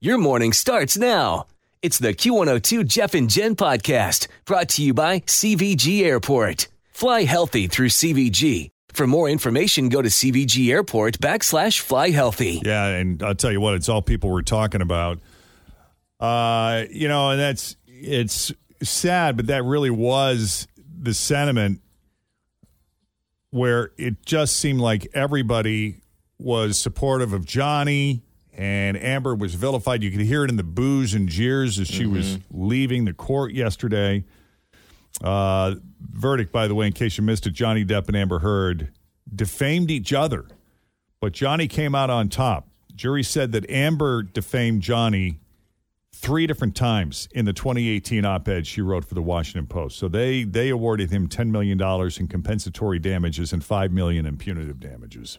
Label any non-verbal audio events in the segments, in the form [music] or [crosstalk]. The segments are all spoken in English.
Your morning starts now. It's the Q102 Jeff and Jen podcast brought to you by CVG Airport. Fly healthy through CVG. For more information, go to CVG Airport backslash fly healthy. Yeah, and I'll tell you what, it's all people were talking about. Uh, you know, and that's it's sad, but that really was the sentiment where it just seemed like everybody was supportive of Johnny and Amber was vilified. You could hear it in the boos and jeers as she was leaving the court yesterday. Uh, verdict, by the way, in case you missed it, Johnny Depp and Amber Heard defamed each other, but Johnny came out on top. Jury said that Amber defamed Johnny three different times in the 2018 op-ed she wrote for the Washington Post. So they they awarded him 10 million dollars in compensatory damages and 5 million in punitive damages.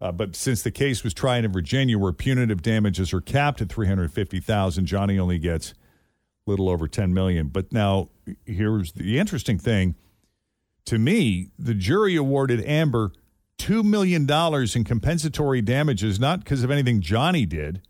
Uh, but since the case was tried in Virginia, where punitive damages are capped at three hundred fifty thousand, Johnny only gets a little over ten million. But now, here's the interesting thing: to me, the jury awarded Amber two million dollars in compensatory damages, not because of anything Johnny did,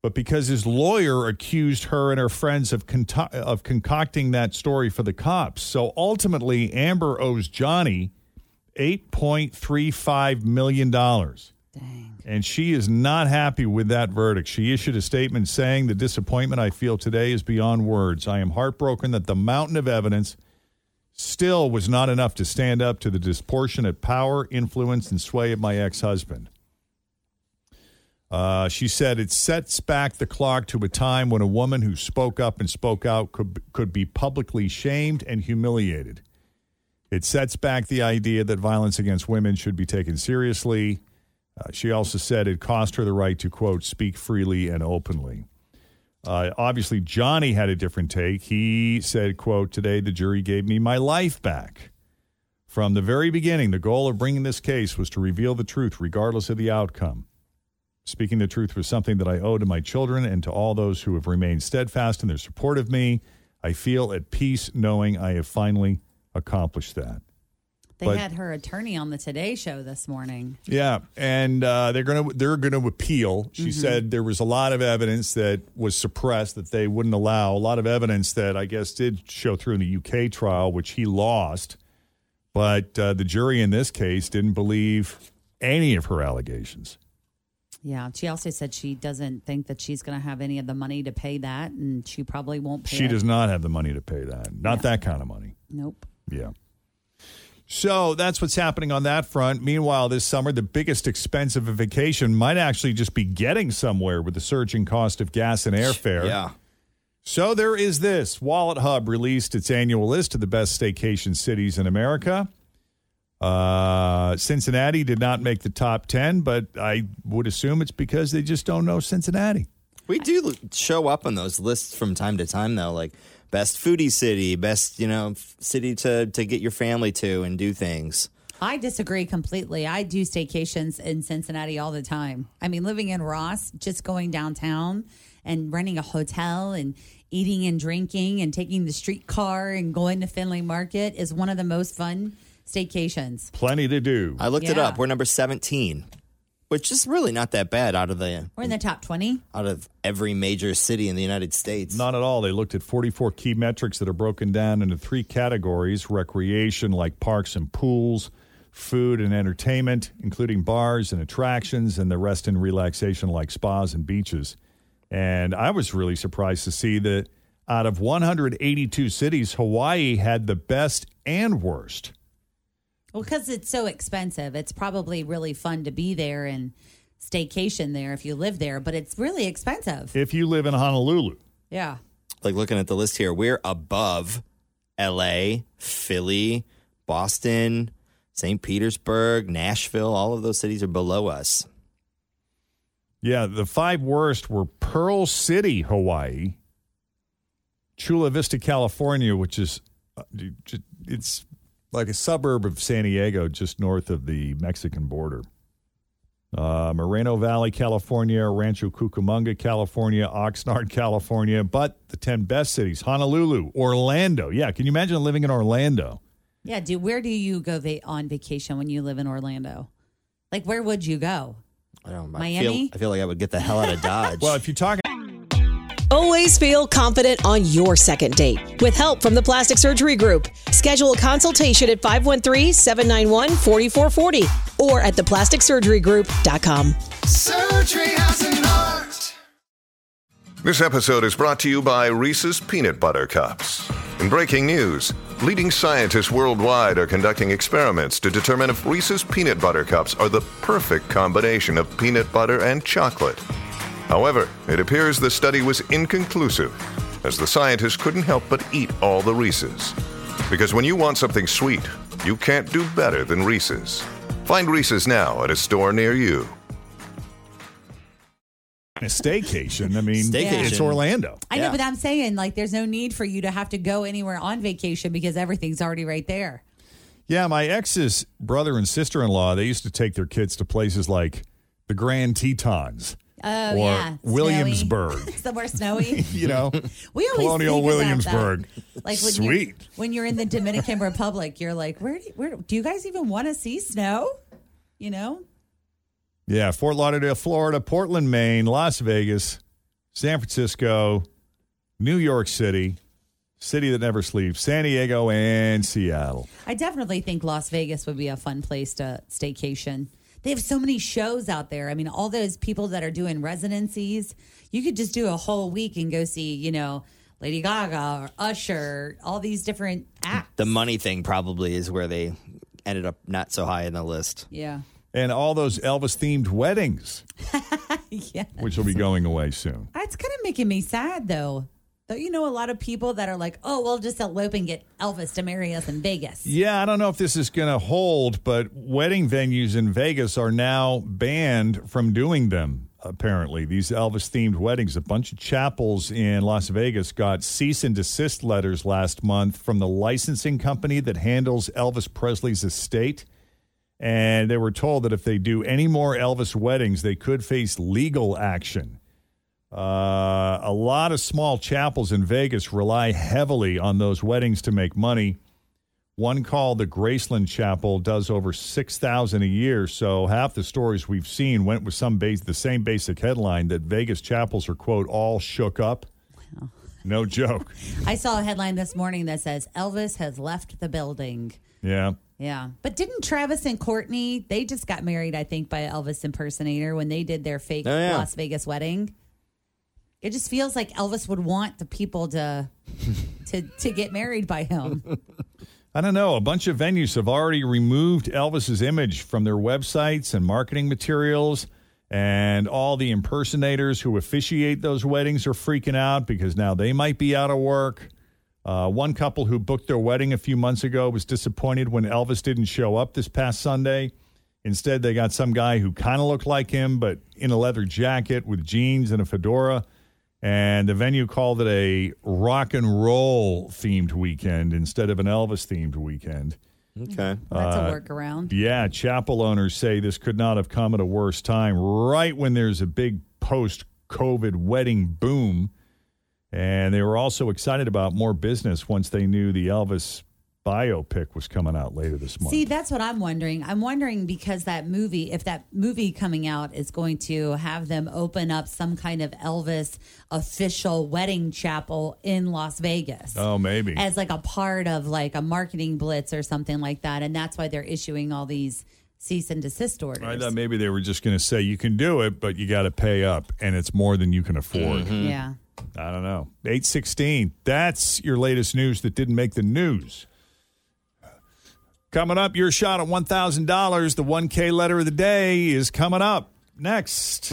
but because his lawyer accused her and her friends of of concocting that story for the cops. So ultimately, Amber owes Johnny $8.35 million. Dang. And she is not happy with that verdict. She issued a statement saying, The disappointment I feel today is beyond words. I am heartbroken that the mountain of evidence still was not enough to stand up to the disproportionate power, influence, and sway of my ex husband. Uh, she said it sets back the clock to a time when a woman who spoke up and spoke out could, could be publicly shamed and humiliated. It sets back the idea that violence against women should be taken seriously. Uh, she also said it cost her the right to, quote, speak freely and openly. Uh, obviously, Johnny had a different take. He said, quote, today the jury gave me my life back. From the very beginning, the goal of bringing this case was to reveal the truth regardless of the outcome. Speaking the truth was something that I owe to my children and to all those who have remained steadfast in their support of me. I feel at peace knowing I have finally accomplished that. They But- had her attorney on the Today Show this morning. Yeah, and uh, they're going to they're to appeal. She said there was a lot of evidence that was suppressed that they wouldn't allow. A lot of evidence that I guess did show through in the UK trial, which he lost. But uh, the jury in this case didn't believe any of her allegations. Yeah, she also said she doesn't think that she's going to have any of the money to pay that, and she probably won't pay. She it. does not have the money to pay that. Not Yeah. that kind of money. Nope. Yeah. So that's what's happening on that front. Meanwhile, this summer, the biggest expense of a vacation might actually just be getting somewhere with the surging cost of gas and airfare. Yeah. So there is this. WalletHub released its annual list of the best staycation cities in America. Uh, Cincinnati did not make the top 10, but I would assume it's because they just don't know Cincinnati. We do show up on those lists from time to time, though, like best foodie city, best you know f- city to to get your family to and do things. I disagree completely. I do staycations in Cincinnati all the time. I mean, living in Ross, just going downtown and renting a hotel and eating and drinking and taking the streetcar and going to Findlay Market is one of the most fun staycations. Plenty to do. I looked it up. We're number seventeen, which is really not that bad out of the We're in the top 20. out of every major city in the United States. Not at all. They looked at 44 key metrics that are broken down into three categories recreation, like parks and pools, food and entertainment, including bars and attractions, and the rest in relaxation, like spas and beaches. And I was really surprised to see that out of 182 cities, Hawaii had the best and worst. Well, because it's so expensive, it's probably really fun to be there and staycation there if you live there, but it's really expensive. If you live in Honolulu, yeah. Like looking at the list here, we're above L.A., Philly, Boston, St. Petersburg, Nashville. All of those cities are below us. yeah, the five worst were Pearl City, Hawaii, Chula Vista, California, which is uh, it's like a suburb of San Diego, just north of the Mexican border. Uh, Moreno Valley, California, Rancho Cucamonga, California, Oxnard, [laughs] California. But the 10 best cities Honolulu, Orlando. Yeah, can you imagine living in Orlando? Yeah, dude, where do you go va- on vacation when you live in Orlando? Like, where would you go? I don't I Miami? feel, I feel like I would get the hell out of [laughs] Dodge. Well, if you're talking. Always feel confident on your second date. With help from the Plastic Surgery Group, schedule a consultation at 513-791-4440 or at theplasticsurgerygroup.com. Surgery has an art. This episode is brought to you by Reese's Peanut Butter Cups. In breaking news, leading scientists worldwide are conducting experiments to determine if Reese's Peanut Butter Cups are the perfect combination of peanut butter and chocolate. However, it appears the study was inconclusive, as the scientists couldn't help but eat all the Reese's. Because when you want something sweet, you can't do better than Reese's. Find Reese's now at a store near you. a staycation. I mean, Staycation. it's Orlando. I Yeah. know, but I'm saying, like, there's no need for you to have to go anywhere on vacation because everything's already right there. Yeah, my ex's brother and sister in law, they used to take their kids to places like the Grand Tetons Oh, or yeah. Williamsburg. Somewhere snowy. [laughs] [laughs] you know, We always Colonial Williamsburg. Like when Sweet. You're, when you're in the Dominican Republic, you're like, where do, where do you guys even want to see snow? You know? Yeah, Fort Lauderdale, Florida, Portland, Maine, Las Vegas, San Francisco, New York City, city that never sleeps, San Diego, and Seattle. I definitely think Las Vegas would be a fun place to staycation. They have so many shows out there. I mean, all those people that are doing residencies, you could just do a whole week and go see, you know, Lady Gaga or Usher, all these different acts. the money thing probably is where they ended up not so high in the list. Yeah. And all those Elvis themed weddings, [laughs] Yeah. which will be going away soon. That's kind of making me sad, though. Don't you know a lot of people that are like, oh, we'll just elope and get Elvis to marry us in Vegas? Yeah, I don't know if this is going to hold, but wedding venues in Vegas are now banned from doing them. Apparently, these Elvis themed weddings. A bunch of chapels in Las Vegas got cease and desist letters last month from the licensing company that handles Elvis Presley's estate. And they were told that if they do any more Elvis weddings, they could face legal action. Uh, a lot of small chapels in Vegas rely heavily on those weddings to make money. One called the Graceland Chapel does over six thousand a year. So half the stories we've seen went with some base the same basic headline that Vegas chapels are quote all shook up. No joke. [laughs] I saw a headline this morning that says Elvis has left the building. Yeah. Yeah. But didn't Travis and Courtney, they just got married, I think, by Elvis impersonator when they did their fake Oh, yeah. Las Vegas wedding. It just feels like Elvis would want the people to to to get married by him. [laughs] I don't know. A bunch of venues have already removed Elvis's image from their websites and marketing materials. And all the impersonators who officiate those weddings are freaking out because now they might be out of work. Uh, one couple who booked their wedding a few months ago was disappointed when Elvis didn't show up this past Sunday. Instead, they got some guy who kind of looked like him, but in a leather jacket with jeans and a fedora. And the venue called it a rock and roll themed weekend instead of an Elvis themed weekend. Okay. That's Uh, a workaround. Yeah, chapel owners say this could not have come at a worse time, right when there's a big post COVID wedding boom. And they were also excited about more business once they knew the Elvis biopic was coming out later this month. See, that's what I'm wondering. I'm wondering because that movie, if that movie coming out is going to have them open up some kind of Elvis official wedding chapel in Las Vegas. oh, maybe. as like a part of like a marketing blitz or something like that. And that's why they're issuing all these cease and desist orders. I thought maybe they were just going to say you can do it, but you got to pay up, and it's more than you can afford. Mm-hmm. yeah. I don't know. 816. That's your latest news that didn't make the news. Coming up, your shot at $1,000. The 1K letter of the day is coming up next.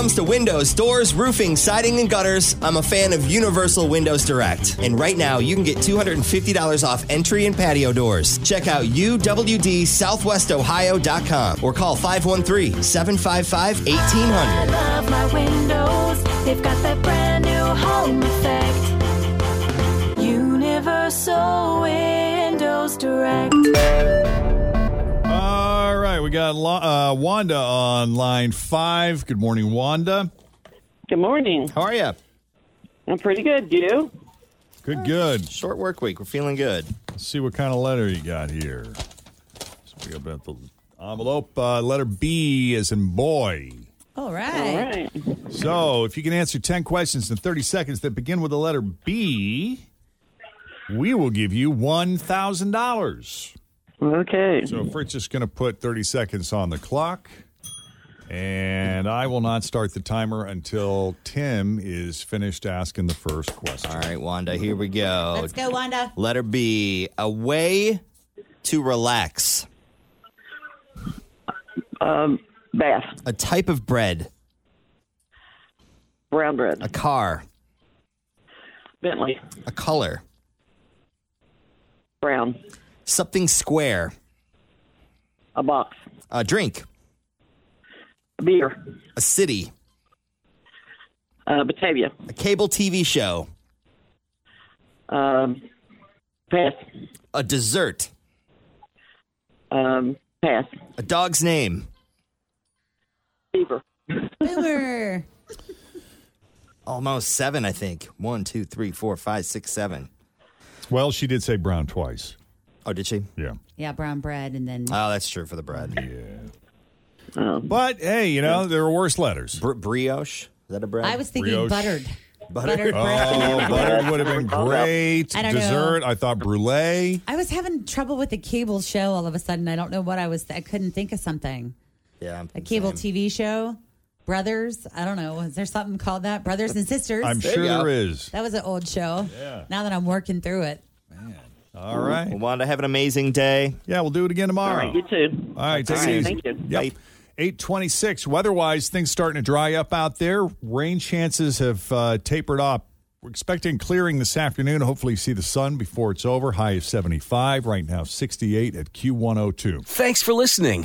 Comes to windows, doors, roofing, siding, and gutters, I'm a fan of Universal Windows Direct. And right now, you can get $250 off entry and patio doors. Check out uwdsouthwestohio.com or call 513 755 I 1800. love my windows. They've got that brand new home effect. Universal Windows Direct. All right, we got uh, Wanda on line five. Good morning, Wanda. Good morning. How are you? I'm pretty good. You? Good, good. Short work week. We're feeling good. Let's see what kind of letter you got here. So we got the envelope. Uh, letter B is in boy. All All right. right. So if you can answer 10 questions in 30 seconds that begin with the letter B, we will give you $1,000. Okay. So Fritz is going to put 30 seconds on the clock. And I will not start the timer until Tim is finished asking the first question. All right, Wanda, here we go. Let's go, Wanda. Letter B, a way to relax. Um, bath. A type of bread. Brown bread. A car. Bentley. A color. Brown. Something square. A box. A drink. A Beer. A city. Uh, Batavia. A cable TV show. Um, pass. A dessert. Um, pass. A dog's name. Beaver. Boomer. [laughs] Almost seven, I think. One, two, three, four, five, six, seven. Well, she did say brown twice. Oh, did she? Yeah. Yeah, brown bread, and then Oh, that's true for the bread. Um, But hey, you know, there are worse letters. Br- brioche. Is that a bread? I was thinking Brioche. buttered. Butter. Buttered Oh, bread. butter would have been great. I don't know. Dessert, I thought brulee. I was having trouble with the cable show all of a sudden. I don't know what I was. I couldn't think of something. Yeah. A cable same. TV show, Brothers. I don't know. Is there something called that? Brothers and Sisters. I'm There sure you there is. that was an old show. Yeah. Now that I'm working through it. All right. Well, Wanda, have an amazing day. Yeah, we'll do it again tomorrow. right. You too. All right, take All it easy. thank you. Yep. Bye. 826. Weather-wise, things starting to dry up out there. Rain chances have uh, tapered off. We're expecting clearing this afternoon. Hopefully see the sun before it's over. High of 75. Right now, 68 at Q102. Thanks for listening